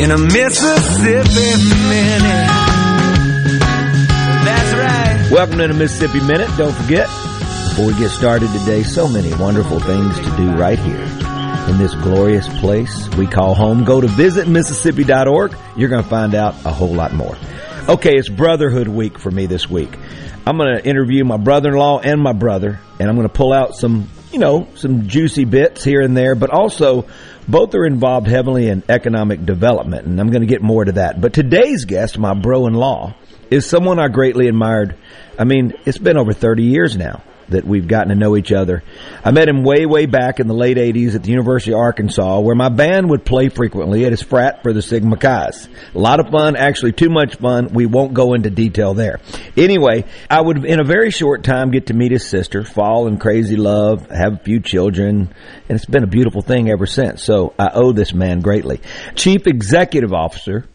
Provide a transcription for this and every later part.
In a Mississippi minute. That's right. Welcome to the Mississippi Minute. Don't forget, before we get started today, so many wonderful things to do right here in this glorious place we call home. Go to visitmississippi.org. You're going to find out a whole lot more. Okay, it's Brotherhood Week for me this week. I'm going to interview my brother-in-law and my brother, and I'm going to pull out some, you know, some juicy bits here and there, but also both are involved heavily in economic development, and I'm going to get more to that. But today's guest, my bro-in-law, is someone I greatly admired. I mean, it's been over 30 years now that we've gotten to know each other. I met him way, way back in the late 80s at the University of Arkansas, where my band would play frequently at his frat for the Sigma Chi's. A lot of fun, actually too much fun. We won't go into detail there. Anyway, I would, in a very short time, get to meet his sister, fall in crazy love, have a few children, and it's been a beautiful thing ever since. So I owe this man greatly. Chief Executive Officer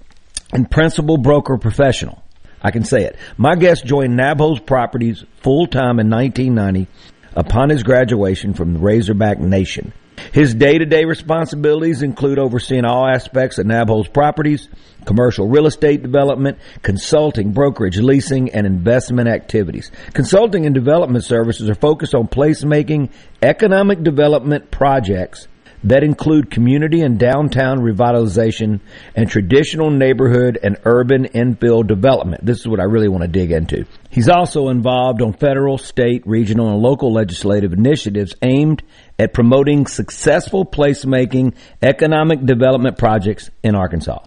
and Principal Broker Professional. I can say it. My guest joined Nabholz Properties full time in 1990 upon his graduation from the Razorback Nation. His day-to-day responsibilities include overseeing all aspects of Nabholz Properties, commercial real estate development, consulting, brokerage, leasing, and investment activities. Consulting and development services are focused on placemaking, economic development projects that include community and downtown revitalization and traditional neighborhood and urban infill development. This is what I really want to dig into. He's also involved on federal, state, regional, and local legislative initiatives aimed at promoting successful placemaking economic development projects in Arkansas,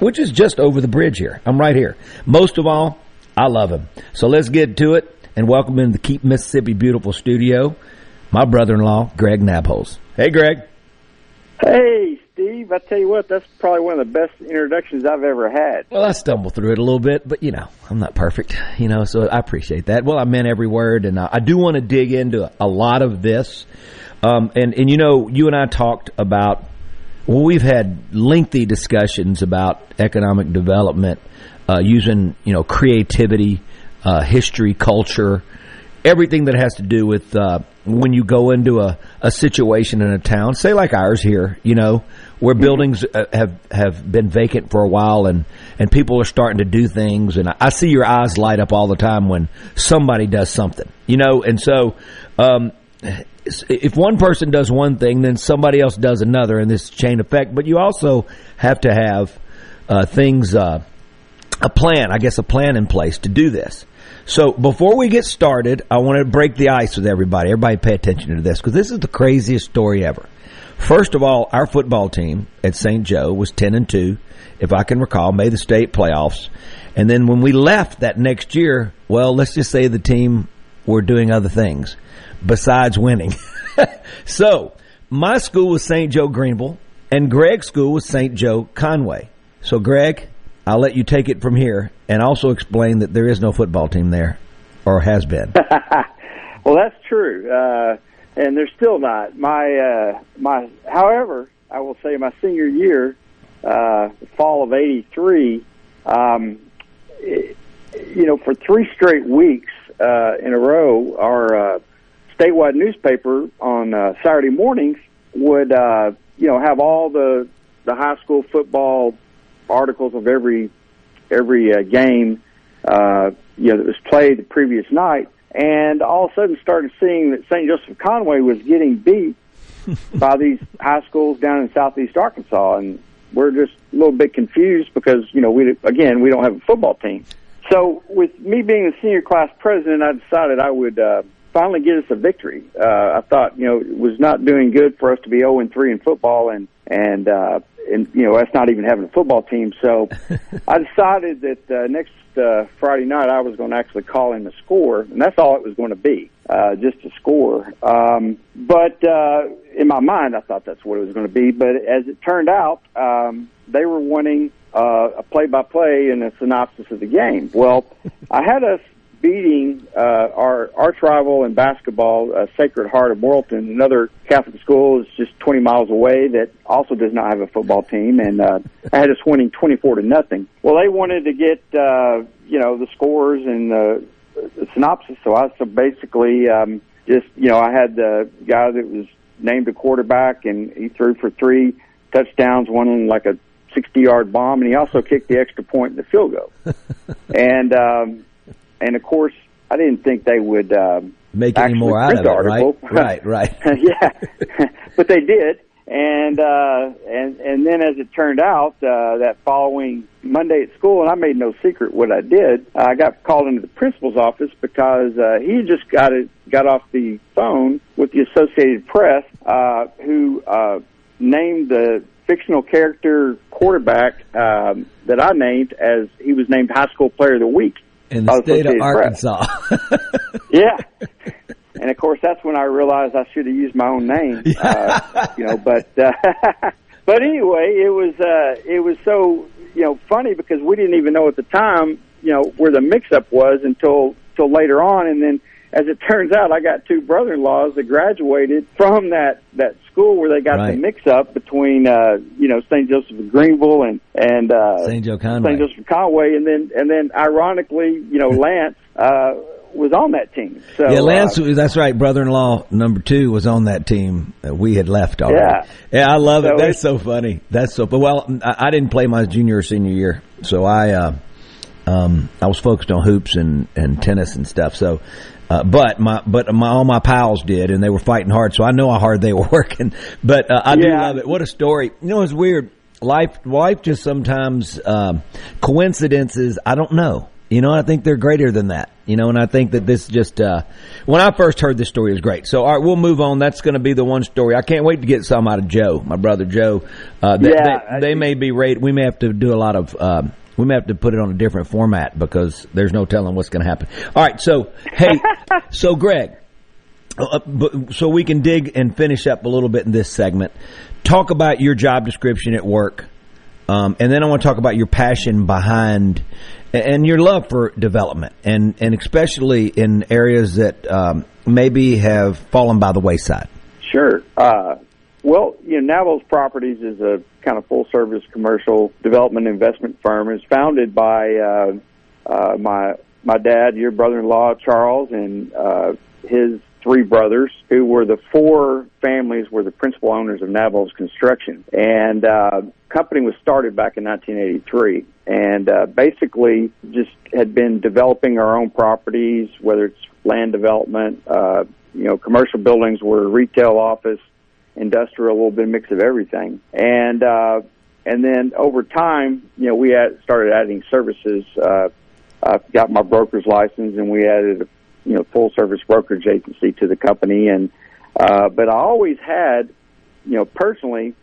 which is just over the bridge here. I'm right here. Most of all, I love him. So let's get to it and welcome him to Keep Mississippi Beautiful studio, my brother-in-law, Greg Nabholz. Hey, Greg. Hey, Steve. I tell you what, that's probably one of the best introductions I've ever had. Well, I stumbled through it a little bit, but you know, I'm not perfect, you know, so I appreciate that. Well, I meant every word, and I, I do want to dig into a lot of this. Um, and, and you know, you and I talked about, well, we've had lengthy discussions about economic development uh, using, you know, creativity, uh, history, culture, everything that has to do with uh, when you go into a, a situation in a town, say like ours here, you know, where Mm-hmm. buildings uh, have have been vacant for a while and and people are starting to do things, and I, I see your eyes light up all the time when somebody does something, you know, and so. Um, if one person does one thing, then somebody else does another in this chain effect. But you also have to have uh, things, uh, a plan, I guess, a plan in place to do this. So before we get started, I want to break the ice with everybody. Everybody pay attention to this because this is the craziest story ever. First of all, our football team at St. Joe was 10 and 2, if I can recall, made the state playoffs. And then when we left that next year, well, let's just say the team were doing other things besides winning. so, my school was St. Joe Greenville and Greg's school was St. Joe Conway. So, Greg, I'll let you take it from here and also explain that there is no football team there or has been. well, that's true, uh, and there's still not. My uh, my, however, I will say my senior year, uh, fall of '83, um, it, you know, for three straight weeks uh, in a row, our uh, statewide newspaper on uh, Saturday mornings would, uh, you know, have all the the high school football articles of every every uh, game uh, you know that was played the previous night, and all of a sudden started seeing that St. Joseph Conway was getting beat by these high schools down in southeast Arkansas, and we're just a little bit confused because you know we again we don't have a football team. So with me being the senior class president, I decided I would uh, finally get us a victory. Uh, I thought you know it was not doing good for us to be 0 and 3 in football, and and uh, and you know that's not even having a football team. So I decided that uh, next uh, Friday night I was going to actually call in the score, and that's all it was going to be, uh, just a score. Um, but uh, in my mind, I thought that's what it was going to be. But as it turned out, um, they were wanting uh, a play-by-play and a synopsis of the game. Well, I had us beating uh, our arch rival in basketball, uh, Sacred Heart of Morrilton, another Catholic school is just 20 miles away that also does not have a football team, and uh, I had us winning 24 to nothing. Well, they wanted to get uh, you know the scores and the, the synopsis, so I so basically um, just you know I had the guy that was named a quarterback, and he threw for three touchdowns, one in like a 60 yard bomb, and he also kicked the extra point in the field goal. and um, and of course, I didn't think they would um, make any more out of it, article. right? Right, right. yeah, but they did, and uh, and and then as it turned out, uh, that following Monday at school, and I made no secret what I did. I got called into the principal's office because uh, he just got it got off the phone with the Associated Press, uh, who uh, named the fictional character quarterback um, that I named as he was named High School Player of the Week in the state of Arkansas. yeah. And of course, that's when I realized I should have used my own name. Uh, you know, but uh, but anyway, it was uh, it was so you know funny because we didn't even know at the time you know where the mix-up was until until later on, and then as it turns out, I got two brother-in-laws that graduated from that that school where they got Right. the mix-up between uh, you know St. Joseph of Greenville and and uh, St. Joe Conway. St. Joseph Conway, and then and then ironically, you know, Lance uh, was on that team. So Yeah, Lance. uh, that's right. Brother-in-law number two was on that team. that We had left already. Yeah. yeah. I love it. That's so funny. That's so. But well, I, I didn't play my junior or senior year, so I, uh, um, I was focused on hoops and and tennis and stuff. So. Uh, but my but my all my pals did, and they were fighting hard. So I know how hard they were working. But uh, I do love it. What a story! You know, it's weird. Life life just sometimes um, coincidences. I don't know. You know, I think they're greater than that. You know, and I think that this just uh, when I first heard this story it was great. So all right, we'll move on. That's going to be the one story. I can't wait to get some out of Joe, my brother Joe. Uh, they, Yeah, they, they may be rate. We may have to do a lot of. Um, we may have to put it on a different format because there's no telling what's going to happen. All right, so hey, so Greg, uh, so we can dig and finish up a little bit in this segment. Talk about your job description at work, um, and then I want to talk about your passion behind and your love for development, and and especially in areas that um, maybe have fallen by the wayside. Sure. Uh, well, you know, Nabholz Properties is a kind of full service commercial development investment firm. It's founded by uh, uh, my my dad, your brother in law Charles, and uh, his three brothers, who were the four families were the principal owners of Nabholz Construction. And uh, company was started back in 1983, and uh, basically just had been developing our own properties, whether it's land development, uh, you know, commercial buildings were retail office, industrial, a little bit mix of everything. And uh, and then over time, you know, we had started adding services. Uh, I got my broker's license, and we added a you know full service brokerage agency to the company. And uh, but I always had, you know, personally,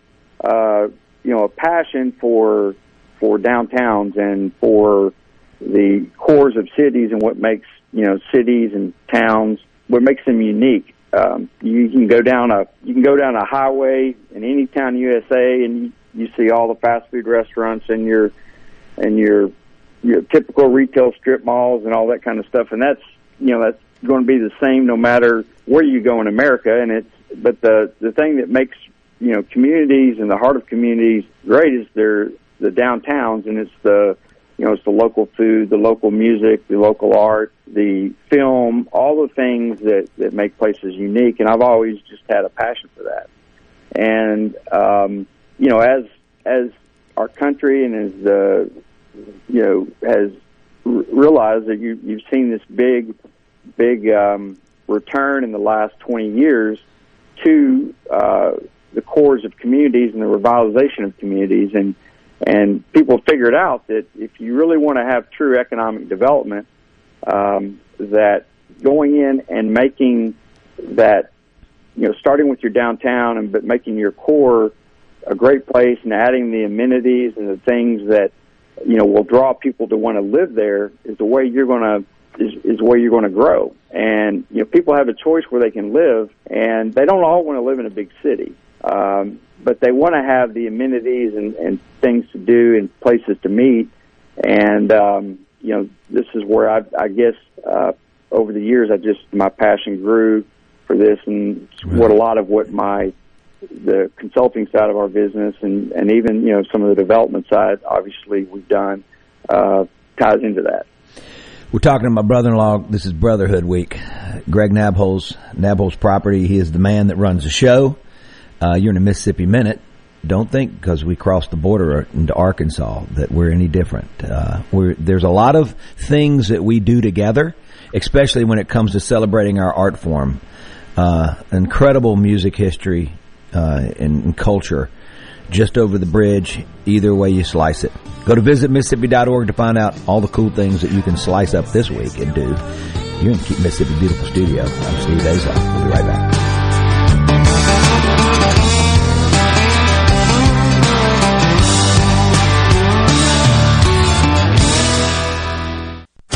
uh, you know, a passion for for downtowns and for the cores of cities and what makes you know cities and towns what makes them unique. Um, you can go down a you can go down a highway in any town USA and you, you see all the fast food restaurants and your and your your typical retail strip malls and all that kind of stuff. And that's you know that's going to be the same no matter where you go in America. And it's but the the thing that makes you know communities and the heart of communities great is they're the downtowns and it's the you know it's the local food the local music the local art the film all the things that that make places unique and I've always just had a passion for that and um you know as as our country and as the you know has r- realized that you you've seen this big big um return in the last 20 years to uh the cores of communities and the revitalization of communities. And and people figured out that if you really want to have true economic development, um, that going in and making that, you know, starting with your downtown and but making your core a great place and adding the amenities and the things that you know will draw people to want to live there is the way you're going to is, is where you're going to grow. And you know, people have a choice where they can live, and they don't all want to live in a big city, um, but they want to have the amenities and, and things to do and places to meet. And um, you know, this is where I, I guess uh, over the years, I just my passion grew for this, and what a lot of what my the consulting side of our business and and even you know some of the development side, obviously we've done uh, ties into that. We're talking to my brother-in-law. This is Brotherhood Week. Greg Nabholz, Nabholz Property. He is the man that runs the show. Uh, you're in a Mississippi Minute. Don't think because we crossed the border into Arkansas that we're any different. Uh, we're, there's a lot of things that we do together, especially when it comes to celebrating our art form. Uh, incredible music history uh, and, and culture just over the bridge, either way you slice it. Go to visitmississippi.org to find out all the cool things that you can slice up this week and do. You're in Keep Mississippi Beautiful Studio. I'm Steve Azar. We'll be right back.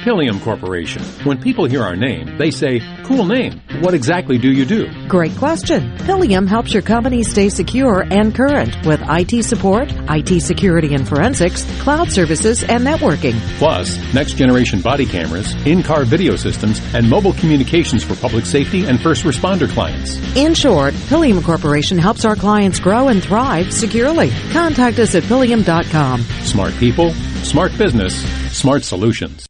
Pilium Corporation. When people hear our name, they say, cool name. What exactly do you do? Great question. Pilium helps your company stay secure and current with IT support, IT security and forensics, cloud services, and networking. Plus, next generation body cameras, in-car video systems, and mobile communications for public safety and first responder clients. In short, Pilium Corporation helps our clients grow and thrive securely. Contact us at pilium.com. Smart people, smart business, smart solutions.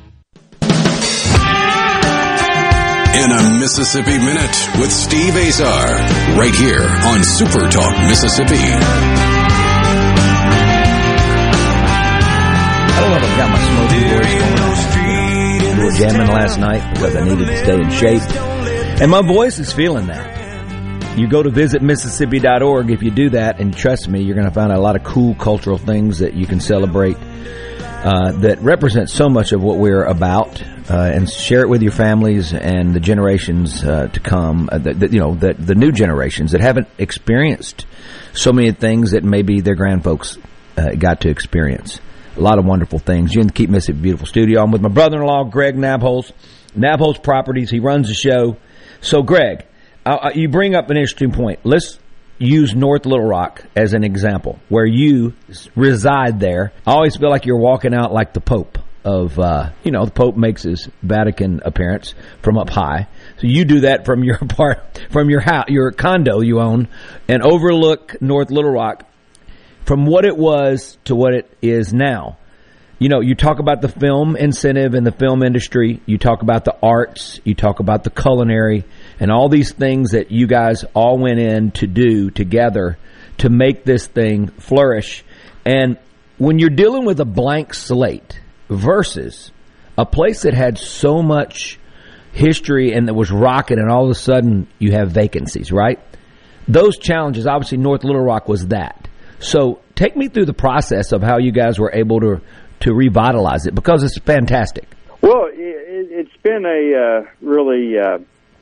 In a Mississippi Minute with Steve Azar, right here on Super Talk Mississippi. I if I've got my smoky voice going. We were jamming last night because I needed to stay in shape. And my voice is feeling that. You go to visitmississippi.org. If you do that, and trust me, you're going to find a lot of cool cultural things that you can celebrate uh, that represent so much of what we're about, uh, and share it with your families and the generations uh, to come. Uh, that, you know, the, the new generations that haven't experienced so many things that maybe their grandfolks uh, got to experience. A lot of wonderful things. In the Keep Mississippi Beautiful studio. I'm with my brother-in-law, Greg Nabholz. Nabholz Properties. He runs the show. So, Greg, you bring up an interesting point. Let's use North Little Rock as an example, where you reside there. I always feel like you're walking out like the Pope of, uh, you know, the Pope makes his Vatican appearance from up high. So you do that from your part, from your house, your condo you own, and overlook North Little Rock from what it was to what it is now. You know, you talk about the film incentive in the film industry, you talk about the arts, you talk about the culinary, and all these things that you guys all went in to do together to make this thing flourish. And when you're dealing with a blank slate versus a place that had so much history and that was rocking and all of a sudden you have vacancies, right? Those challenges, obviously North Little Rock was that. So take me through the process of how you guys were able to to revitalize it because it's fantastic. Well, it, has been a uh, really uh,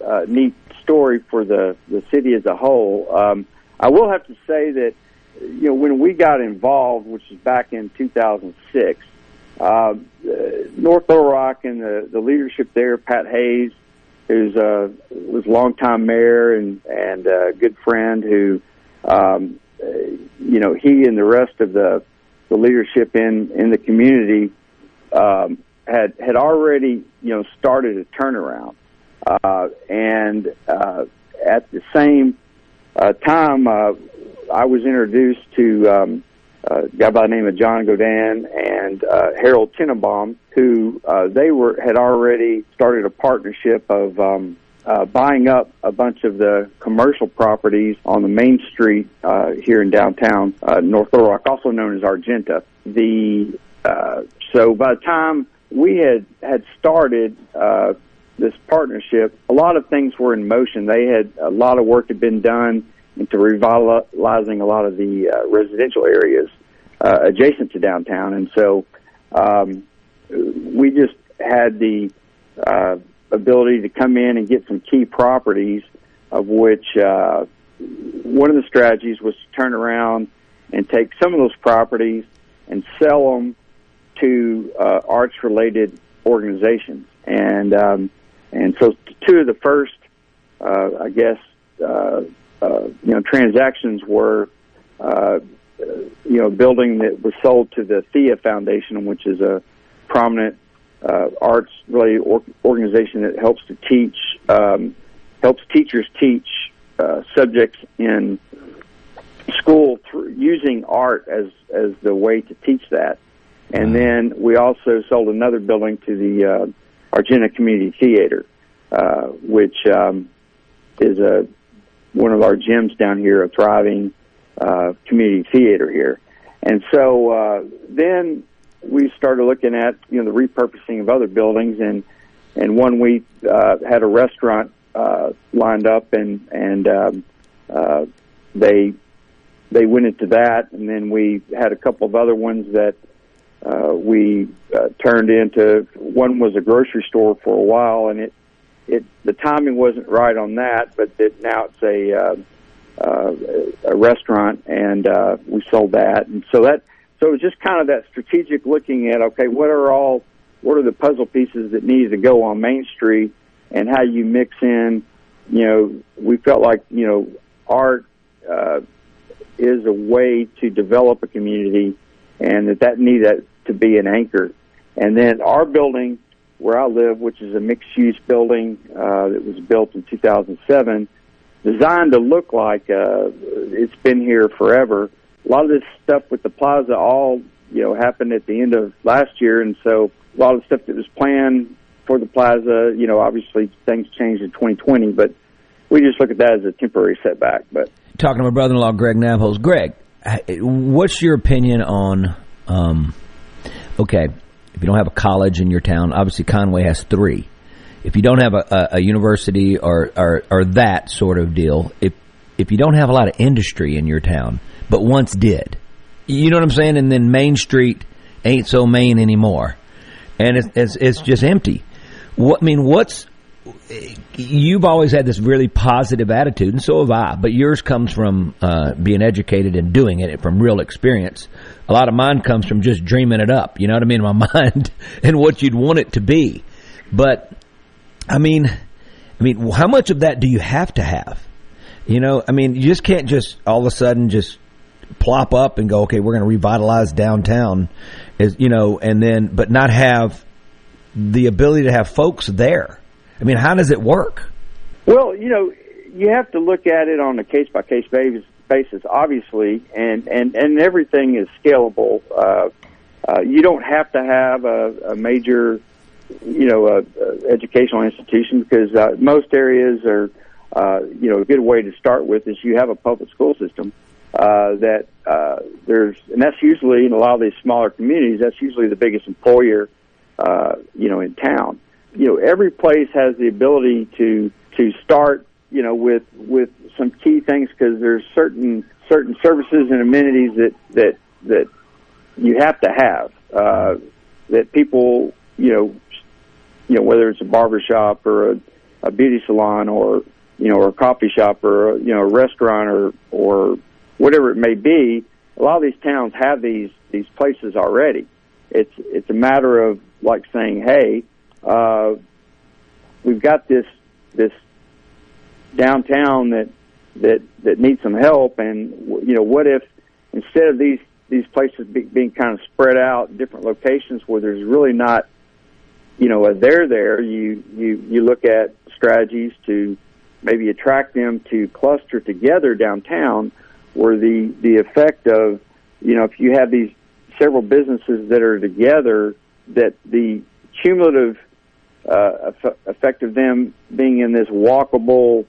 uh, neat story for the the city as a whole. Um, I will have to say that you know when we got involved, which was back in 2006, uh, North Little Rock and the the leadership there, Pat Hayes, who's uh, was longtime mayor and and a good friend who. Um, you know, he and the rest of the the leadership in in the community um, had had already you know started a turnaround. Uh, and uh, at the same uh, time, uh, I was introduced to um, a guy by the name of John Godin and uh, Harold Tenenbaum, who uh, they were had already started a partnership of um, uh, buying up a bunch of the commercial properties on the main street uh, here in downtown uh, North Little Rock, also known as Argenta. The uh, so by the time we had had started uh, this partnership, a lot of things were in motion. They had a lot of work had been done into revitalizing a lot of the uh, residential areas uh, adjacent to downtown, and so um, we just had the uh, ability to come in and get some key properties, of which uh, one of the strategies was to turn around and take some of those properties and sell them to uh, arts-related organizations. And um, and so two of the first, uh, I guess, uh, uh, you know, transactions were, uh, you know, a building that was sold to the Thea Foundation, which is a prominent uh, arts related or- organization that helps to teach, um, helps teachers teach uh, subjects in school through using art as as the way to teach that. And then we also sold another building to the uh, Argenta Community Theater, uh, which um, is a one of our gyms down here, a thriving uh, community theater here. And so uh, then we started looking at you know the repurposing of other buildings, and and one we uh, had a restaurant uh, lined up, and and um, uh, they they went into that, and then we had a couple of other ones that uh, we uh, turned into. One was a grocery store for a while, and it it the timing wasn't right on that, but it, now it's a uh, uh, a restaurant, and uh, we sold that, and so that so it was just kind of that strategic looking at okay, what are all what are the puzzle pieces that need to go on Main Street, and how you mix in. You know, we felt like you know art uh, is a way to develop a community and that that needed to be an anchor. And then our building, where I live, which is a mixed-use building uh, that was built in 2007, designed to look like uh, it's been here forever. A lot of this stuff with the plaza all you know happened at the end of last year, and so a lot of stuff that was planned for the plaza, you know, obviously things changed in 2020, but we just look at that as a temporary setback. But talking to my brother-in-law Greg Nabholz. Greg, what's your opinion on? Um, okay, if you don't have a college in your town, obviously Conway has three. If you don't have a, a, a university or, or, or that sort of deal, if if you don't have a lot of industry in your town, but once did, you know what I'm saying? And then Main Street ain't so main anymore, and it's it's, it's just empty. What I mean, what's you've always had this really positive attitude, and so have I. But yours comes from uh, being educated and doing it from real experience. A lot of mine comes from just dreaming it up. You know what I mean? My mind and what you'd want it to be. But I mean, I mean, how much of that do you have to have? You know, I mean, you just can't just all of a sudden just plop up and go, okay, we're going to revitalize downtown, is you know, and then but not have the ability to have folks there. I mean, how does it work? Well, you know, you have to look at it on a case by case basis, obviously, and and and everything is scalable. Uh, uh, you don't have to have a, a major, you know, a, a educational institution because uh, most areas are, uh, you know, a good way to start with is you have a public school system uh, that uh, there's, and that's usually in a lot of these smaller communities. That's usually the biggest employer, uh, you know, in town. You know, every place has the ability to to start, you know, with with some key things because there's certain certain services and amenities that that that you have to have uh, that people, you know, you know, whether it's a barber shop or a, a beauty salon or you know, or a coffee shop or you know, a restaurant or or whatever it may be, a lot of these towns have these these places already. It's it's a matter of like saying, hey, uh, we've got this this downtown that that that needs some help, and you know, what if instead of these these places be, being kind of spread out different locations where there's really not, you know, a there there, you you you look at strategies to maybe attract them to cluster together downtown where the the effect of you know if you have these several businesses that are together that the cumulative uh, effect of them being in this walkable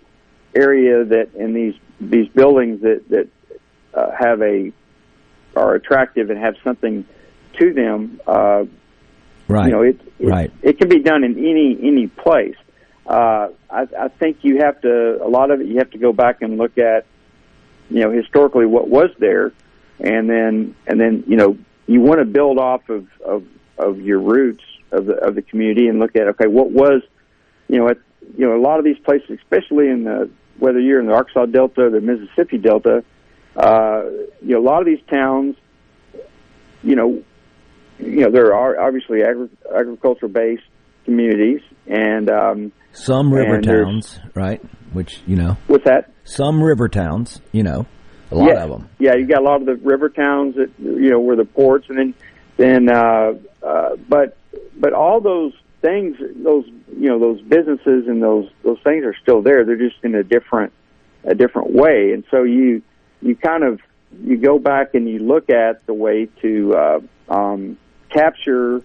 area that in these these buildings that that uh, have a are attractive and have something to them. Uh, right. You know, it, it right. It can be done in any any place. Uh, I, I think you have to a lot of it. You have to go back and look at you know historically what was there, and then and then you know you want to build off of of of your roots of the of the community and look at okay what was you know at you know a lot of these places especially in the whether you're in the Arkansas Delta or the Mississippi Delta uh, you know a lot of these towns you know you know there are obviously agri- agricultural based communities and um, some river and towns, right? Which you know, what's that? Some river towns, you know, a lot yeah. of them. Yeah, you got a lot of the river towns that you know were the ports, and then then uh, uh, but but all those things, those you know those businesses and those those things are still there. They're just in a different a different way, and so you you kind of you go back and you look at the way to uh, um, capture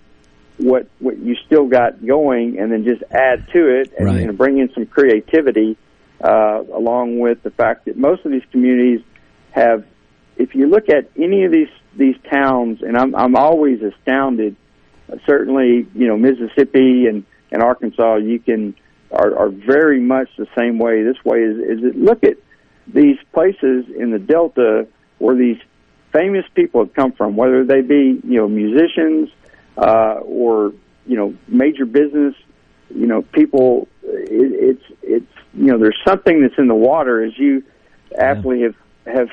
what what you still got going, and then just add to it, and, Right. and bring in some creativity, uh, along with the fact that most of these communities have. If you look at any of these these towns, and I'm I'm always astounded. Certainly, you know Mississippi and and Arkansas, you can are, are very much the same way. This way is is that look at these places in the Delta where these famous people have come from, whether they be you know musicians uh, or you know major business, you know people. It, it's it's you know there's something that's in the water as you aptly have have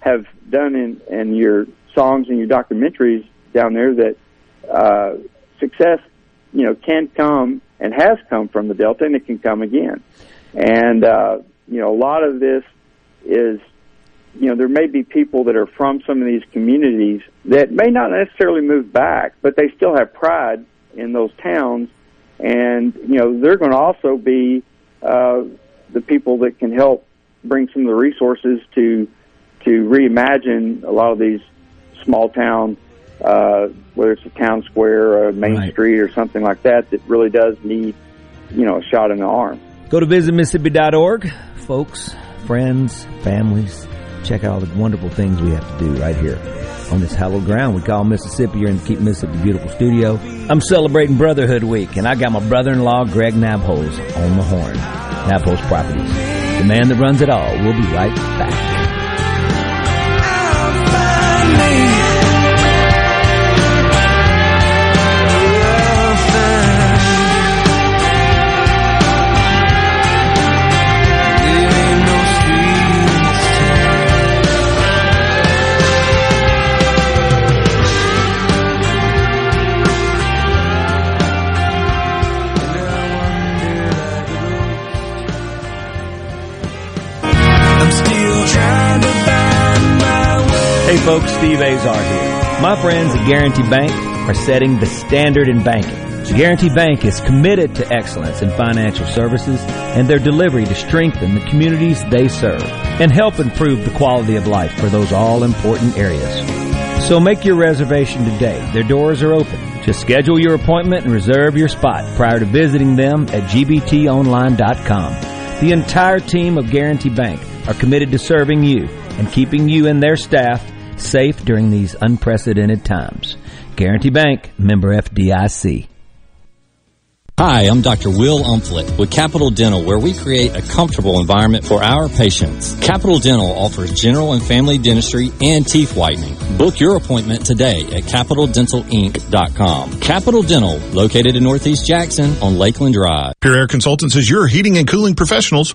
have done in in your songs and your documentaries down there that uh, success you know can come and has come from the Delta and it can come again. And uh, you know a lot of this is you know, there may be people that are from some of these communities that may not necessarily move back, but they still have pride in those towns, and you know, they're going to also be uh, the people that can help bring some of the resources to to reimagine a lot of these small town, uh, whether it's a town square or a main Right. street or something like that, that really does need, you know, a shot in the arm. Go to visitmississippi.org, folks, friends, families. Check out all the wonderful things we have to do right here on this hallowed ground we call Mississippi. You're in the Keep Mississippi Beautiful studio. I'm celebrating Brotherhood Week, and I got my brother-in-law Greg Nabholz on the horn. Nabholz Properties. The man that runs it all. We'll be right back. Folks, Steve Azar here. My friends at Guarantee Bank are setting the standard in banking. Guarantee Bank is committed to excellence in financial services and their delivery to strengthen the communities they serve and help improve the quality of life for those all important areas. So make your reservation today. Their doors are open. Just schedule your appointment and reserve your spot prior to visiting them at gbtonline.com. The entire team of Guarantee Bank are committed to serving you and keeping you and their staff safe during these unprecedented times. Guarantee Bank, member FDIC. Hi, I'm Dr. Will Umflett with Capital Dental, where we create a comfortable environment for our patients. Capital Dental offers general and family dentistry and teeth whitening. Book your appointment today at capitaldentalinc.com. Capital Dental, located in Northeast Jackson on Lakeland Drive. Pure Air Consultants is your heating and cooling professionals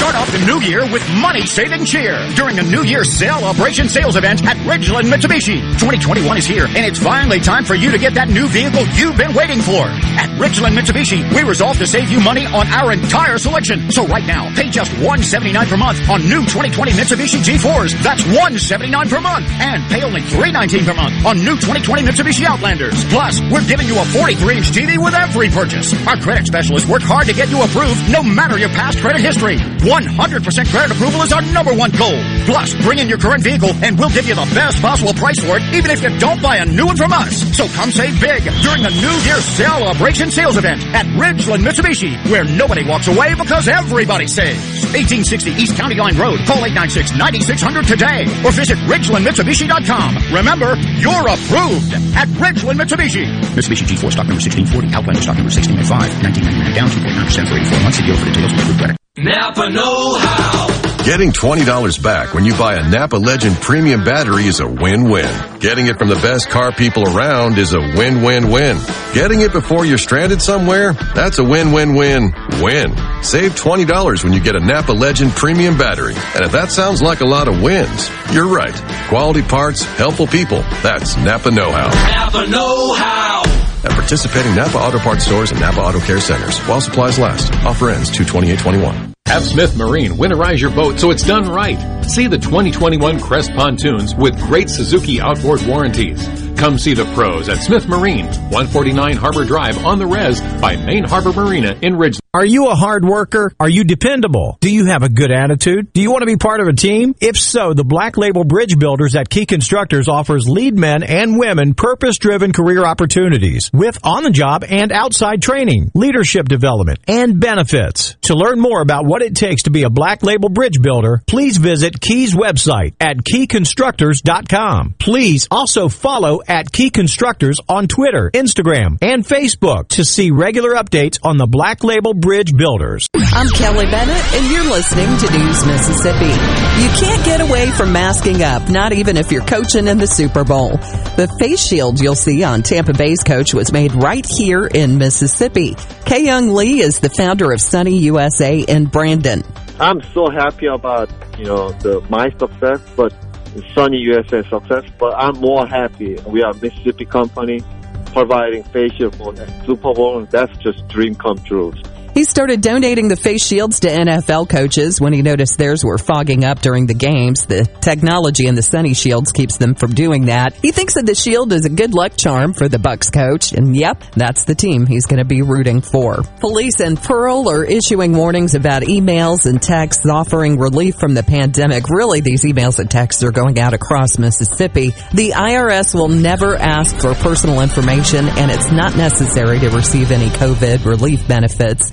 Start off the new year with money saving cheer during a New Year celebration sales event at Ridgeland Mitsubishi. 2021 is here, and it's finally time for you to get that new vehicle you've been waiting for. At Ridgeland Mitsubishi, we resolve to save you money on our entire selection. So right now, pay just 179 per month on new 2020 Mitsubishi G4s. That's 179 per month. And pay only 319 per month on new 2020 Mitsubishi Outlanders. Plus, we're giving you a 43-inch TV with every purchase. Our credit specialists work hard to get you approved no matter your past credit history. 100% credit approval is our number one goal. Plus, bring in your current vehicle and we'll give you the best possible price for it, even if you don't buy a new one from us. So come save big during the New Year celebration sales event at Ridgeland Mitsubishi, where nobody walks away because everybody saves. 1860 East County Line Road. Call 896-9600 today or visit RidgelandMitsubishi.com. Remember, you're approved at Ridgeland Mitsubishi. Mitsubishi G4 stock number 1640, Outlander stock number 1605, 1999 down, 2.9% for 84 months. See deal for details with approved credit. Getting $20 back when you buy a Napa Legend premium battery is a win-win. Getting it from the best car people around is a win-win-win. Getting it before you're stranded somewhere, that's a win-win-win-win. Save $20 when you get a Napa Legend premium battery. And if that sounds like a lot of wins, you're right. Quality parts, helpful people. That's Napa Know How. Napa Know How. At participating Napa Auto Parts stores and Napa Auto Care Centers while supplies last. Offer ends 22821. Have Smith Marine winterize your boat so it's done right. See the 2021 Crest pontoons with great Suzuki outboard warranties. Come see the pros at Smith Marine, 149 Harbor Drive on the res by Main Harbor Marina in Ridge. Are you a hard worker? Are you dependable? Do you have a good attitude? Do you want to be part of a team? If so, the Black Label Bridge Builders at Key Constructors offers lead men and women purpose-driven career opportunities with on-the-job and outside training, leadership development, and benefits. To learn more about what it takes to be a Black Label Bridge Builder, please visit Key's website at keyconstructors.com. Please also follow at Key Constructors on Twitter, Instagram, and Facebook to see regular updates on the Black Label Bridge Builders. I'm Kelly Bennett, and you're listening to News Mississippi. You can't get away from masking up, not even if you're coaching in the Super Bowl. The face shield you'll see on Tampa Bay's coach was made right here in Mississippi. Kay Young Lee is the founder of Sunny USA in Brandon. I'm so happy about you know the my success, but Sunny USA success. But I'm more happy we are a Mississippi company providing facial for Super Bowl. That's just dream come true. He started donating the face shields to NFL coaches when he noticed theirs were fogging up during the games. The technology in the Sunny Shields keeps them from doing that. He thinks that the shield is a good luck charm for the Bucs coach, and yep, that's the team he's going to be rooting for. Police in Pearl are issuing warnings about emails and texts offering relief from the pandemic. Really, these emails and texts are going out across Mississippi. The IRS will never ask for personal information, and it's not necessary to receive any COVID relief benefits.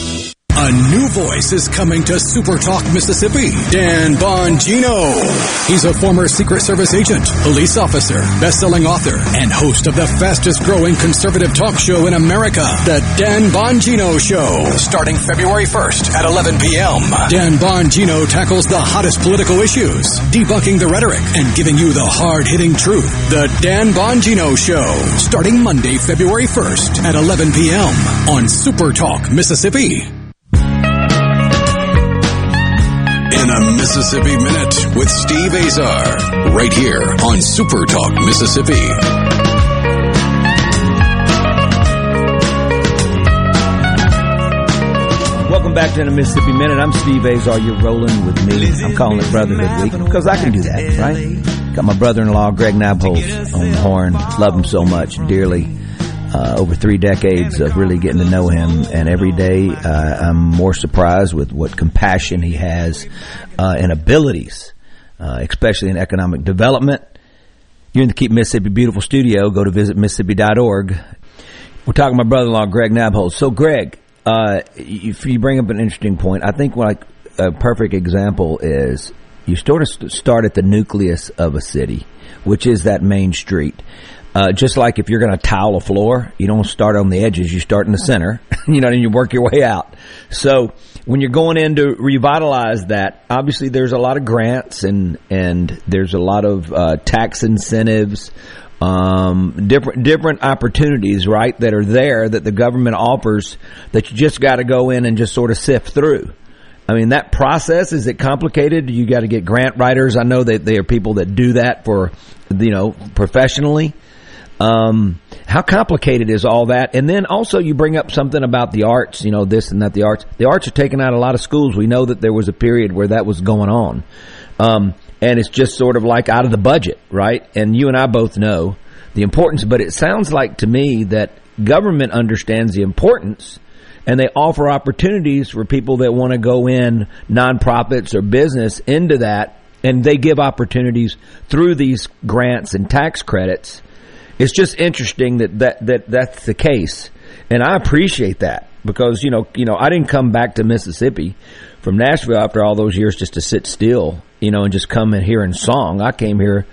A new voice is coming to Super Talk Mississippi. Dan Bongino. He's a former Secret Service agent, police officer, best-selling author, and host of the fastest growing conservative talk show in America, The Dan Bongino Show. Starting February 1st at 11 p.m. Dan Bongino tackles the hottest political issues, debunking the rhetoric, and giving you the hard-hitting truth. The Dan Bongino Show. Starting Monday, February 1st at 11 p.m. on Super Talk Mississippi. In a Mississippi Minute with Steve Azar, right here on Super Talk Mississippi. Welcome back to the Mississippi Minute. I'm Steve Azar. You're rolling with me. I'm calling it Brotherhood Week because I can do that, right? Got my brother-in-law, Greg Nabholz, on the horn. Love him so much, dearly. Uh, over three decades of really getting to know him, and every day uh, I'm more surprised with what compassion he has uh, and abilities, uh, especially in economic development. You're in the Keep Mississippi Beautiful studio. Go to visit Mississippi.org. We're talking to my brother-in-law, Greg Nabholz. So, Greg, uh, you, you bring up an interesting point. I think like a perfect example is you sort of start at the nucleus of a city, which is that main street. Uh, just like if you're going to tile a floor, you don't start on the edges, you start in the center, you know, and you work your way out. So when you're going in to revitalize that, obviously there's a lot of grants and, and there's a lot of, uh, tax incentives, um, different, different opportunities, right, that are there that the government offers that you just got to go in and just sort of sift through. I mean, that process, is it complicated? You got to get grant writers. I know that there are people that do that for, you know, professionally. Um, how complicated is all that? And then also you bring up something about the arts, you know, this and that, the arts. The arts are taking out a lot of schools. We know that there was a period where that was going on. Um, and it's just sort of like out of the budget, right? And you and I both know the importance, but it sounds like to me that government understands the importance and they offer opportunities for people that want to go in nonprofits or business into that and they give opportunities through these grants and tax credits it's just interesting that, that, that that's the case. And I appreciate that because, you know, you know, I didn't come back to Mississippi from Nashville after all those years just to sit still, you know, and just come in here and song. I came here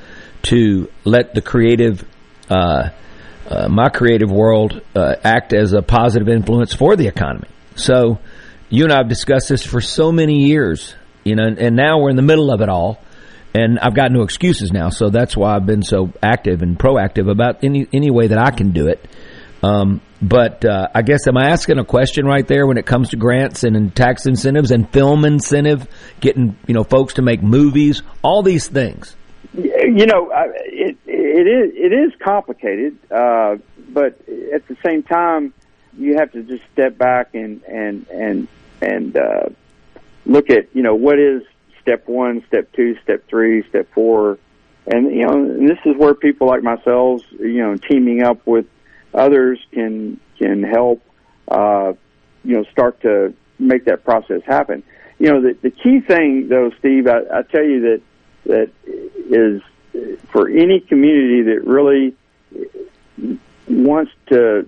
to let the creative, uh, uh, my creative world uh, act as a positive influence for the economy. So, you and I have discussed this for so many years, you know, and now we're in the middle of it all and I've got no excuses now. So that's why I've been so active and proactive about any any way that I can do it. Um, but uh, I guess am I asking a question right there when it comes to grants and, tax incentives and film incentive, getting you know folks to make movies, all these things. You know, it it is it is complicated, uh, but at the same time, you have to just step back and and and and uh, look at you know what is step one, step two, step three, step four, and you know, and this is where people like myself, you know, teaming up with others can can help. Uh, you know start to make that process happen. You know, the, the key thing though, Steve, I, I tell you that that is for any community that really wants to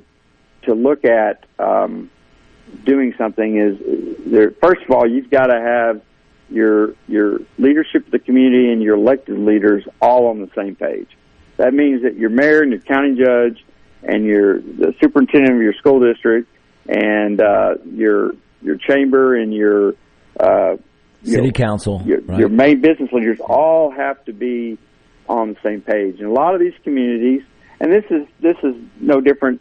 to look at um, doing something is there. First of all, you've got to have your your leadership of the community and your elected leaders all on the same page. That means that your mayor and your county judge and your the superintendent of your school district and uh, your your chamber and your uh, city council, your, right. your main business leaders all have to be on the same page. And a lot of these communities, and this is this is no different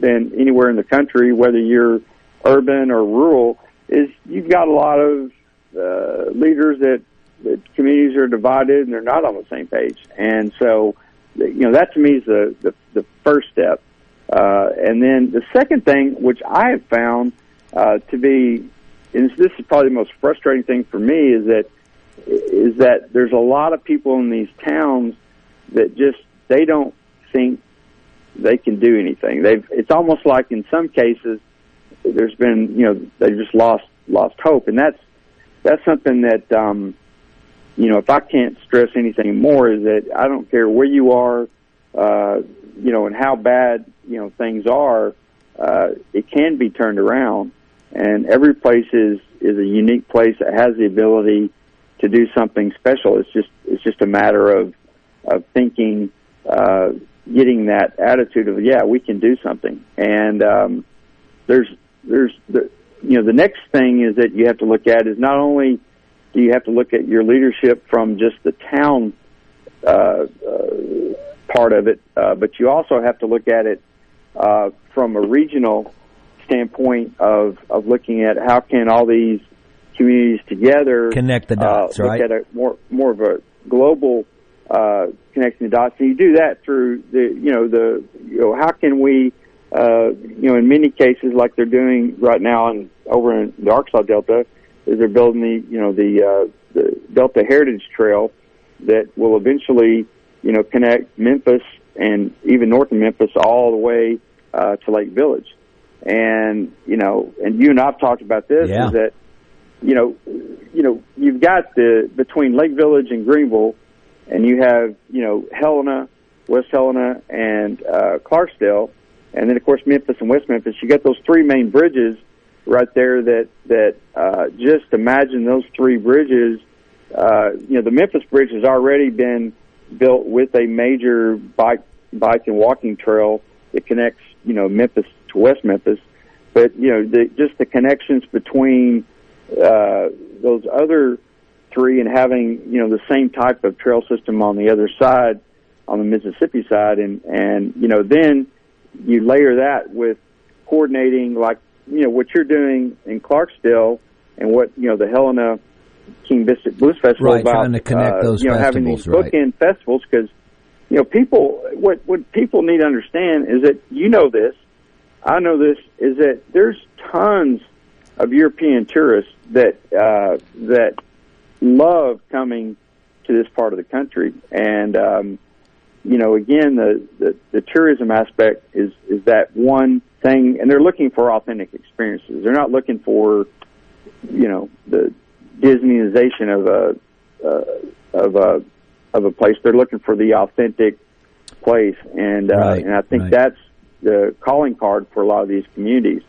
than anywhere in the country, whether you're urban or rural, is you've got a lot of uh, leaders that, that communities are divided and they're not on the same page. And so, you know, that to me is the, the, the first step. Uh, and then the second thing, which I have found uh, to be, and this is probably the most frustrating thing for me, is that is that there's a lot of people in these towns that just they don't think they can do anything. They've it's almost like in some cases there's been you know they just lost lost hope, and that's that's something that um, you know if I can't stress anything more is that I don't care where you are, uh, you know, and how bad you know things are, uh, it can be turned around, and every place is is a unique place that has the ability to do something special. It's just it's just a matter of of thinking, uh, getting that attitude of yeah, we can do something. And um, there's there's the you know the next thing is that you have to look at is not only do you have to look at your leadership from just the town uh, uh, part of it, uh, but you also have to look at it uh, from a regional standpoint of of looking at how can all these communities together connect the dots, uh, right? Look at a more more of a global uh, connecting the dots, and you do that through the you know the you know how can we uh, you know in many cases like they're doing right now and over in the Arkansas Delta is they're building the you know the uh, the Delta Heritage Trail that will eventually you know connect Memphis and even north of Memphis all the way uh, to Lake Village. And you know, and you and I've talked about this Yeah. is that you know, you know, you've got the between Lake Village and Greenville, and you have you know Helena, West Helena, and uh, Clarksdale, and then of course Memphis and West Memphis. You got those three main bridges right there. That that uh, just imagine those three bridges. Uh, you know, the Memphis Bridge has already been built with a major bike bike and walking trail that connects you know Memphis to West Memphis. But you know, the, just the connections between uh, those other three and having you know the same type of trail system on the other side, on the Mississippi side, and and you know then you layer that with coordinating like you know what you're doing in Clarksdale and what you know the Helena King Biscuit Blues Festival Right, about trying to connect uh, those you know having these right. bookend festivals because you know people what what people need to understand is that you know this I know this is that there's tons of European tourists that uh, that love coming to this part of the country, and um, you know, again, the, the the tourism aspect is is that one thing, and they're looking for authentic experiences. They're not looking for, you know, the Disneyization of a uh, of a of a place. They're looking for the authentic place, and uh, Right, and I think right. that's the calling card for a lot of these communities.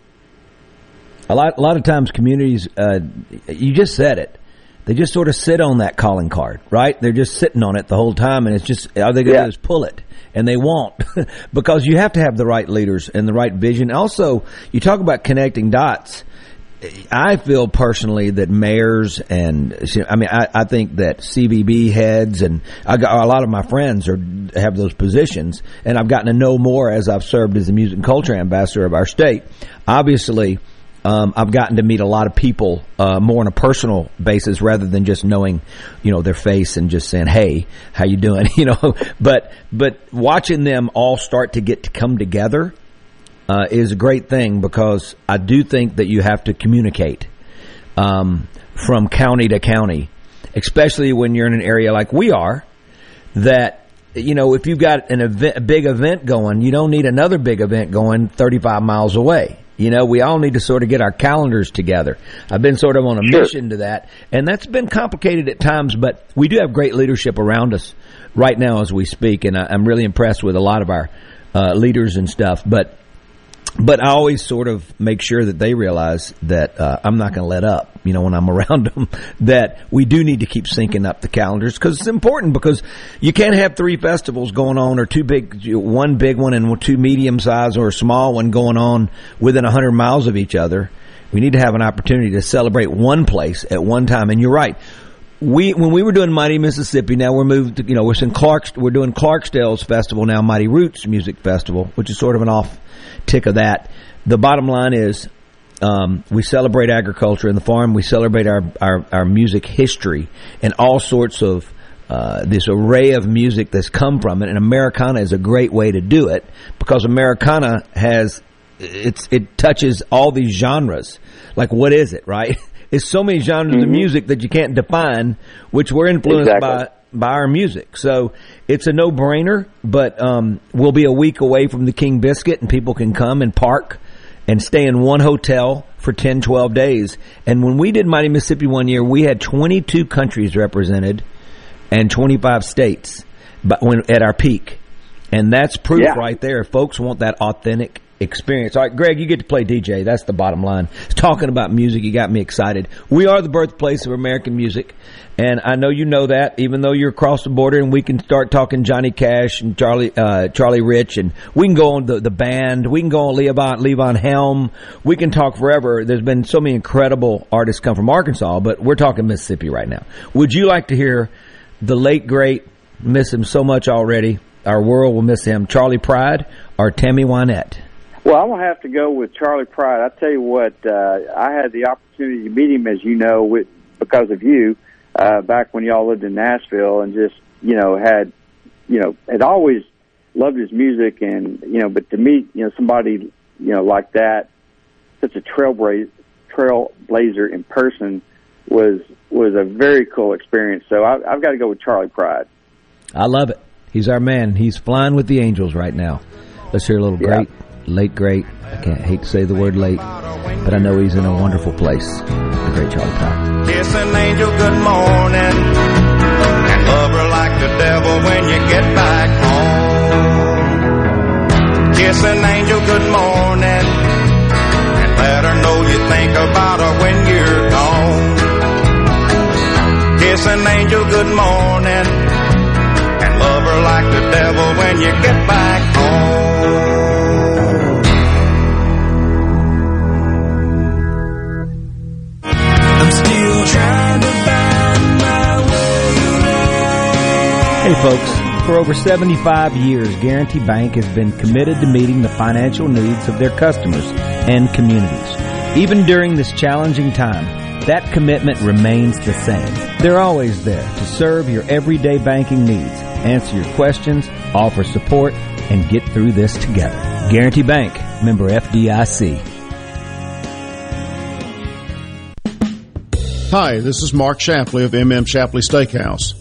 A lot, a lot of times, communities. Uh, you just said it. They just sort of sit on that calling card, right? They're just sitting on it the whole time, and it's just all they going to Yeah. do is pull it, and they won't because you have to have the right leaders and the right vision. Also, you talk about connecting dots. I feel personally that mayors and I mean I, I think that CVB heads and I got a lot of my friends are have those positions and I've gotten to know more as I've served as the music and culture ambassador of our state. Obviously, um, I've gotten to meet a lot of people uh, more on a personal basis rather than just knowing, you know, their face and just saying, "Hey, how you doing?" You know, but but watching them all start to get to come together uh, is a great thing because I do think that you have to communicate um, from county to county, especially when you're in an area like we are. That you know, if you've got an event, a big event going, you don't need another big event going 35 miles away. You know, we all need to sort of get our calendars together. I've been sort of on a Sure. mission to that, and that's been complicated at times, but we do have great leadership around us right now as we speak, and I, I'm really impressed with a lot of our uh, leaders and stuff. But but I always sort of make sure that they realize that uh, I'm not going to let up. You know, when I'm around them, that we do need to keep syncing up the calendars because it's important. Because you can't have three festivals going on, or two big, one big one and two medium size, or a small one going on within hundred miles of each other. We need to have an opportunity to celebrate one place at one time. And you're right. We when we were doing Mighty Mississippi, now we're moved. You know, we're in Clarks. We're doing Clarksdale's festival now, Mighty Roots Music Festival, which is sort of an off tick of that. The bottom line is um, we celebrate agriculture and the farm. We celebrate our, our, our music history and all sorts of uh, this array of music that's come from it. And Americana is a great way to do it because Americana has it's it touches all these genres. Like what is it, right? It's so many genres of music that you can't define, which we're influenced Exactly. by by our music. So it's a no brainer, but um, we'll be a week away from the King Biscuit and people can come and park and stay in one hotel for 10, 12 days. And when we did Mighty Mississippi one year, we had 22 countries represented and 25 states but when at our peak. And that's proof Yeah. right there. Folks want that authentic experience. All right, Greg, you get to play DJ. That's the bottom line. Talking about music, you got me excited. We are the birthplace of American music, and I know you know that. Even though you're across the border, and we can start talking Johnny Cash and Charlie uh, Charlie Rich, and we can go on the the band. We can go on Levon Levon Helm. We can talk forever. There's been so many incredible artists come from Arkansas, but we're talking Mississippi right now. Would you like to hear the late great? Miss him so much already. Our world will miss him. Charley Pride or Tammy Wynette? Well, I'm gonna have to go with Charley Pride. I tell you what, uh, I had the opportunity to meet him, as you know, with because of you, uh, back when y'all lived in Nashville, and just you know had, you know, had always loved his music, and you know, but to meet you know somebody you know like that, such a trailblazer, trailblazer in person was was a very cool experience. So I, I've got to go with Charley Pride. I love it. He's our man. He's flying with the angels right now. Let's hear a little great, late great. I can't hate to say the word late, but I know he's in a wonderful place. The great Charley Pride. Kiss an angel good morning and love her like the devil when you get back home. Kiss an angel good morning and let her know you think about her when you're gone. Kiss an angel good morning and love her like the devil when you get back home. Hey folks, for over 75 years, Guarantee Bank has been committed to meeting the financial needs of their customers and communities. Even during this challenging time, that commitment remains the same. They're always there to serve your everyday banking needs, answer your questions, offer support, and get through this together. Guarantee Bank, member FDIC. Hi, this is Mark Shapley of MM Shapley Steakhouse.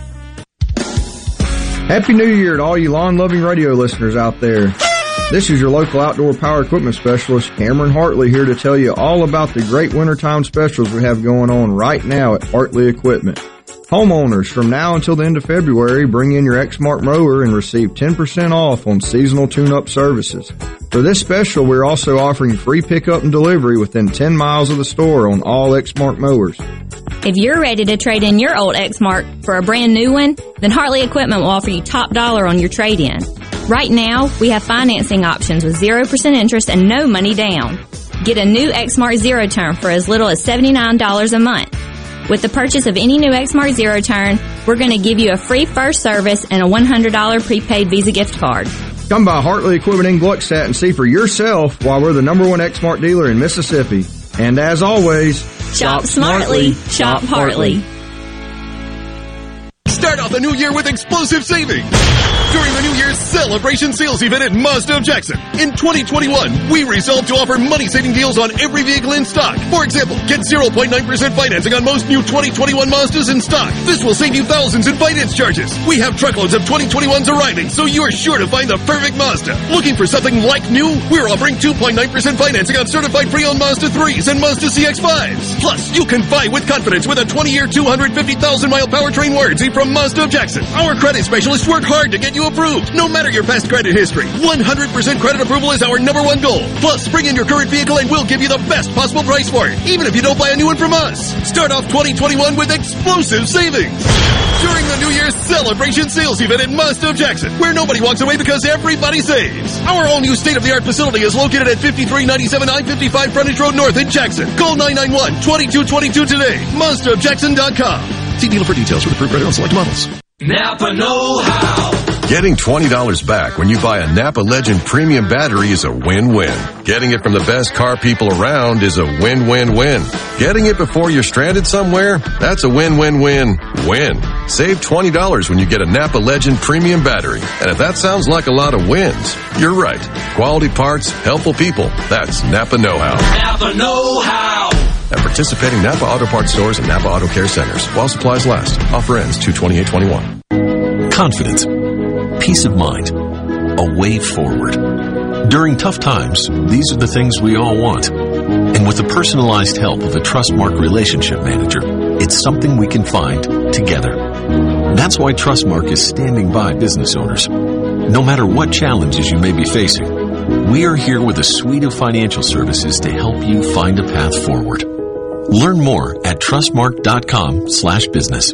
Happy New Year to all you lawn loving radio listeners out there. This is your local outdoor power equipment specialist, Cameron Hartley, here to tell you all about the great wintertime specials we have going on right now at Hartley Equipment. Homeowners, from now until the end of February, bring in your Exmark mower and receive 10% off on seasonal tune-up services. For this special, we're also offering free pickup and delivery within 10 miles of the store on all Exmark mowers. If you're ready to trade in your old Exmark for a brand new one, then Hartley Equipment will offer you top dollar on your trade-in. Right now, we have financing options with 0% interest and no money down. Get a new Exmark Zero Turn for as little as $79 a month. With the purchase of any new Exmark Zero Turn, we're going to give you a free first service and a $100 prepaid Visa gift card. Come by Hartley Equipment in Gluckstadt and see for yourself why we're the number one Exmark dealer in Mississippi. And as always, Shop smartly. Shop Hartley. Start off the new year with explosive savings during the New Year's celebration sales event at Mazda of Jackson. In 2021, we resolved to offer money-saving deals on every vehicle in stock. For example, get 0.9% financing on most new 2021 Mazdas in stock. This will save you thousands in finance charges. We have truckloads of 2021s arriving, so you're sure to find the perfect Mazda. Looking for something like new? We're offering 2.9% financing on certified pre-owned Mazda 3s and Mazda CX-5s. Plus, you can buy with confidence with a 20-year, 250,000-mile powertrain warranty from Mazda of Jackson. Our credit specialists work hard to get you approved, no matter your past credit history. 100% credit approval is our number one goal. Plus, bring in your current vehicle and we'll give you the best possible price for it, even if you don't buy a new one from us. Start off 2021 with explosive savings. During the New Year's celebration sales event at Mazda of Jackson, where nobody walks away because everybody saves. Our all new state of the art facility is located at 5397 I-55 Frontage Road North in Jackson. Call 991-2222 today. MazdaofJackson.com. See dealer for details with approved credit on select models. Napa Know How. Getting $20 back when you buy a Napa Legend premium battery is a win-win. Getting it from the best car people around is a win-win-win. Getting it before you're stranded somewhere, that's a win-win-win. Win. Save $20 when you get a Napa Legend premium battery. And if that sounds like a lot of wins, you're right. Quality parts, helpful people. That's Napa Know-How. Napa Know How. At participating Napa Auto Parts stores and Napa Auto Care Centers while supplies last. Offer ends 22821. Confidence, peace of mind, a way forward. During tough times, these are the things we all want. And with the personalized help of a Trustmark relationship manager, it's something we can find together. That's why Trustmark is standing by business owners. No matter what challenges you may be facing, we are here with a suite of financial services to help you find a path forward. Learn more at trustmark.com slash business.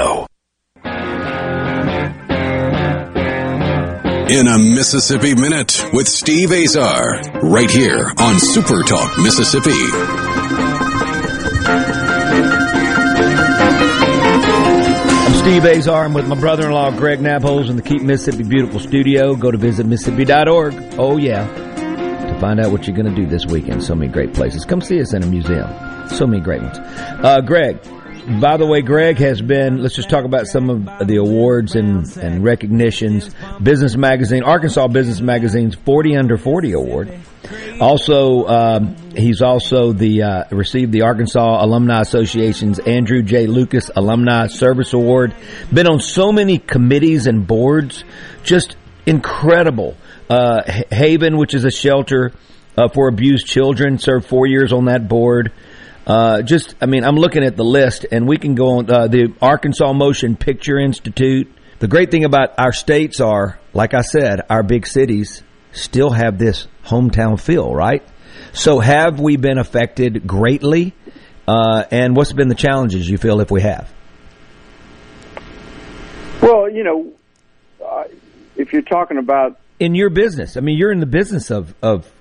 In a Mississippi Minute with Steve Azar, right here on Super Talk Mississippi. I'm Steve Azar. I'm with my brother-in-law Greg Nabholz in the Keep Mississippi Beautiful studio. Go to visit Mississippi.org. Oh yeah, to find out what you're going to do this weekend. So many great places. Come see us in a museum. So many great ones. Uh, Greg, by the way, Greg has been, let's just talk about some of the awards and, and recognitions. Business Magazine, Arkansas Business Magazine's 40 Under 40 Award. Also, um, he's also the, uh, received the Arkansas Alumni Association's Andrew J. Lucas Alumni Service Award. Been on so many committees and boards. Just incredible. Uh, Haven, which is a shelter uh, for abused children, served four years on that board. Uh, just, I mean, I'm looking at the list, and we can go on uh, the Arkansas Motion Picture Institute. The great thing about our states are, like I said, our big cities still have this hometown feel, right? So, have we been affected greatly? Uh, and what's been the challenges you feel if we have? Well, you know, uh, if you're talking about in your business, I mean, you're in the business of of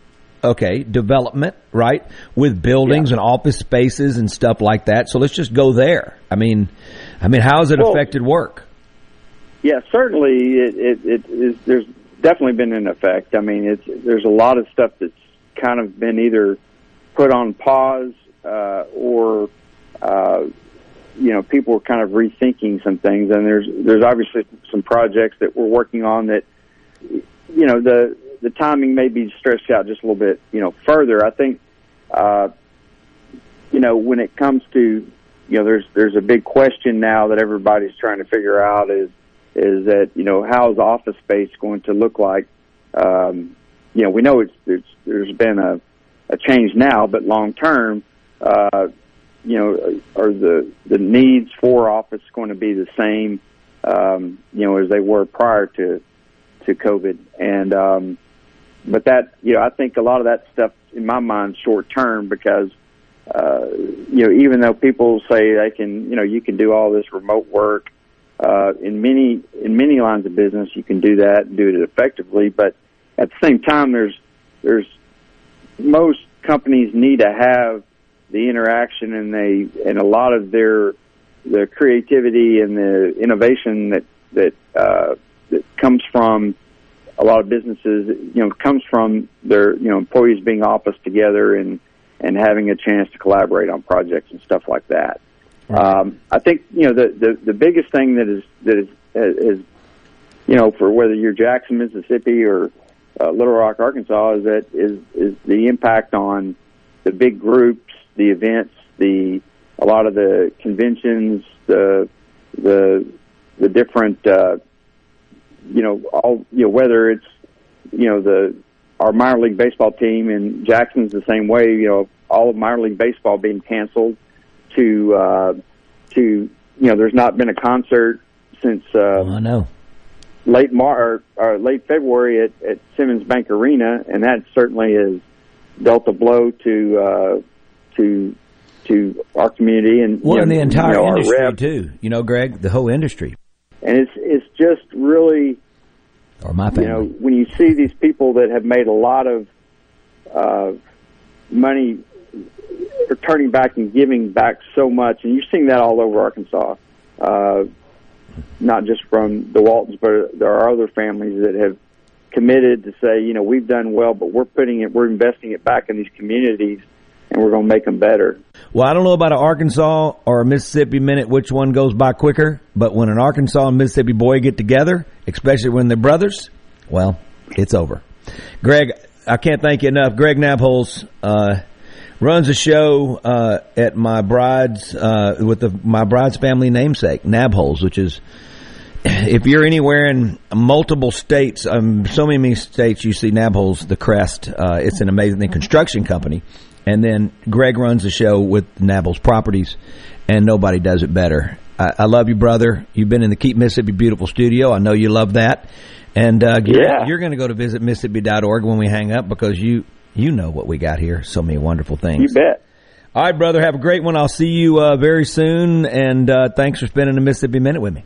okay, development, right? With buildings yeah. and office spaces and stuff like that. So let's just go there. I mean, I mean, how has it well, affected work? Yeah, certainly it, it, it is, there's definitely been an effect. I mean, it's, there's a lot of stuff that's kind of been either put on pause, uh, or, uh, you know, people are kind of rethinking some things and there's, there's obviously some projects that we're working on that, you know, the, the timing may be stretched out just a little bit, you know, further. I think, uh, you know, when it comes to, you know, there's there's a big question now that everybody's trying to figure out is is that you know how's office space going to look like? Um, you know, we know it's, it's there's been a a change now, but long term, uh, you know, are the the needs for office going to be the same, um, you know, as they were prior to to COVID? And um, but that you know I think a lot of that stuff in my mind short term because uh, you know, even though people say they can, you know, you can do all this remote work, uh, in many in many lines of business, you can do that and do it effectively. But at the same time, there's there's most companies need to have the interaction and they and a lot of their the creativity and the innovation that that uh, that comes from a lot of businesses, you know, comes from their you know employees being office together and and having a chance to collaborate on projects and stuff like that. Um, I think you know the, the the biggest thing that is that is is you know for whether you're Jackson, Mississippi, or uh, Little Rock, Arkansas, is that is is the impact on the big groups, the events, the a lot of the conventions, the the the different uh, you know all you know whether it's you know the our minor league baseball team and Jackson's the same way. You know all of minor league baseball being canceled to uh, to you know there's not been a concert since uh, Oh, I know late Mar or, or late February at, at Simmons Bank Arena, and that certainly has dealt a blow to uh, to to our community and well, you and the entire you know, industry too. You know, Greg, the whole industry And it's it's just really or my you know when you see these people that have made a lot of uh, money returning back and giving back so much, and you're seeing that all over Arkansas. Uh, not just from the Waltons, but there are other families that have committed to say, you know, we've done well, but we're putting it, we're investing it back in these communities, and we're going to make them better. Well, I don't know about an Arkansas or a Mississippi minute, which one goes by quicker, but when an Arkansas and Mississippi boy get together, especially when they're brothers, well, it's over. Greg, I can't thank you enough. Greg Nabholz, uh, runs a show, uh, at my bride's, uh, with the, my bride's family namesake, Nabholz, which is, if you're anywhere in multiple states, um, so many, states, you see Nabholz, the crest. Uh, it's an amazing construction company. And then Greg runs the show with Nabholz Properties, and nobody does it better. I, I love you, brother. You've been in the Keep Mississippi Beautiful studio. I know you love that. And uh, you're- Yeah. you're going to go to visit Mississippi.org when we hang up because you you know what we got here. So many wonderful things. You bet. All right, brother. Have a great one. I'll see you uh, very soon. And uh, thanks for spending a Mississippi minute with me.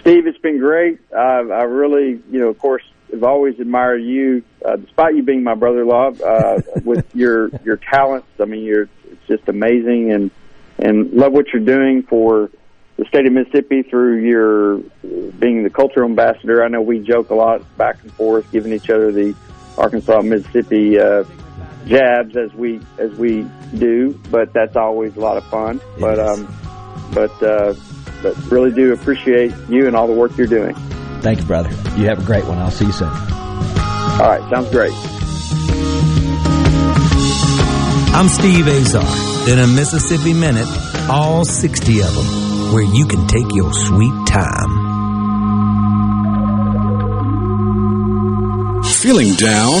Steve, it's been great. Uh, I really, you know, of course, have always admired you, uh, despite you being my brother-in-law, uh, with your your talents. I mean, you're it's just amazing, and and love what you're doing for the state of Mississippi through your being the cultural ambassador. I know we joke a lot back and forth, giving each other the Arkansas Mississippi uh, jabs as we as we do, but that's always a lot of fun. But um, but uh, but really do appreciate you and all the work you're doing. Thank you, brother. You have a great one. I'll see you soon. All right, sounds great. I'm Steve Azar. In a Mississippi Minute, all 60 of them, where you can take your sweet time. Feeling down?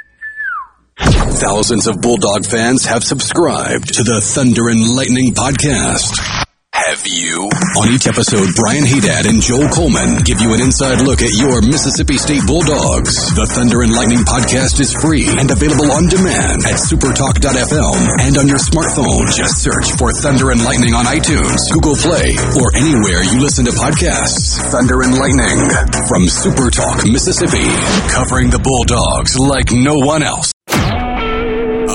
Thousands of Bulldog fans have subscribed to the Thunder and Lightning podcast. Have you? On each episode, Brian Haydad and Joel Coleman give you an inside look at your Mississippi State Bulldogs. The Thunder and Lightning podcast is free and available on demand at supertalk.fm and on your smartphone. Just search for Thunder and Lightning on iTunes, Google Play, or anywhere you listen to podcasts. Thunder and Lightning from Supertalk, Mississippi, covering the Bulldogs like no one else.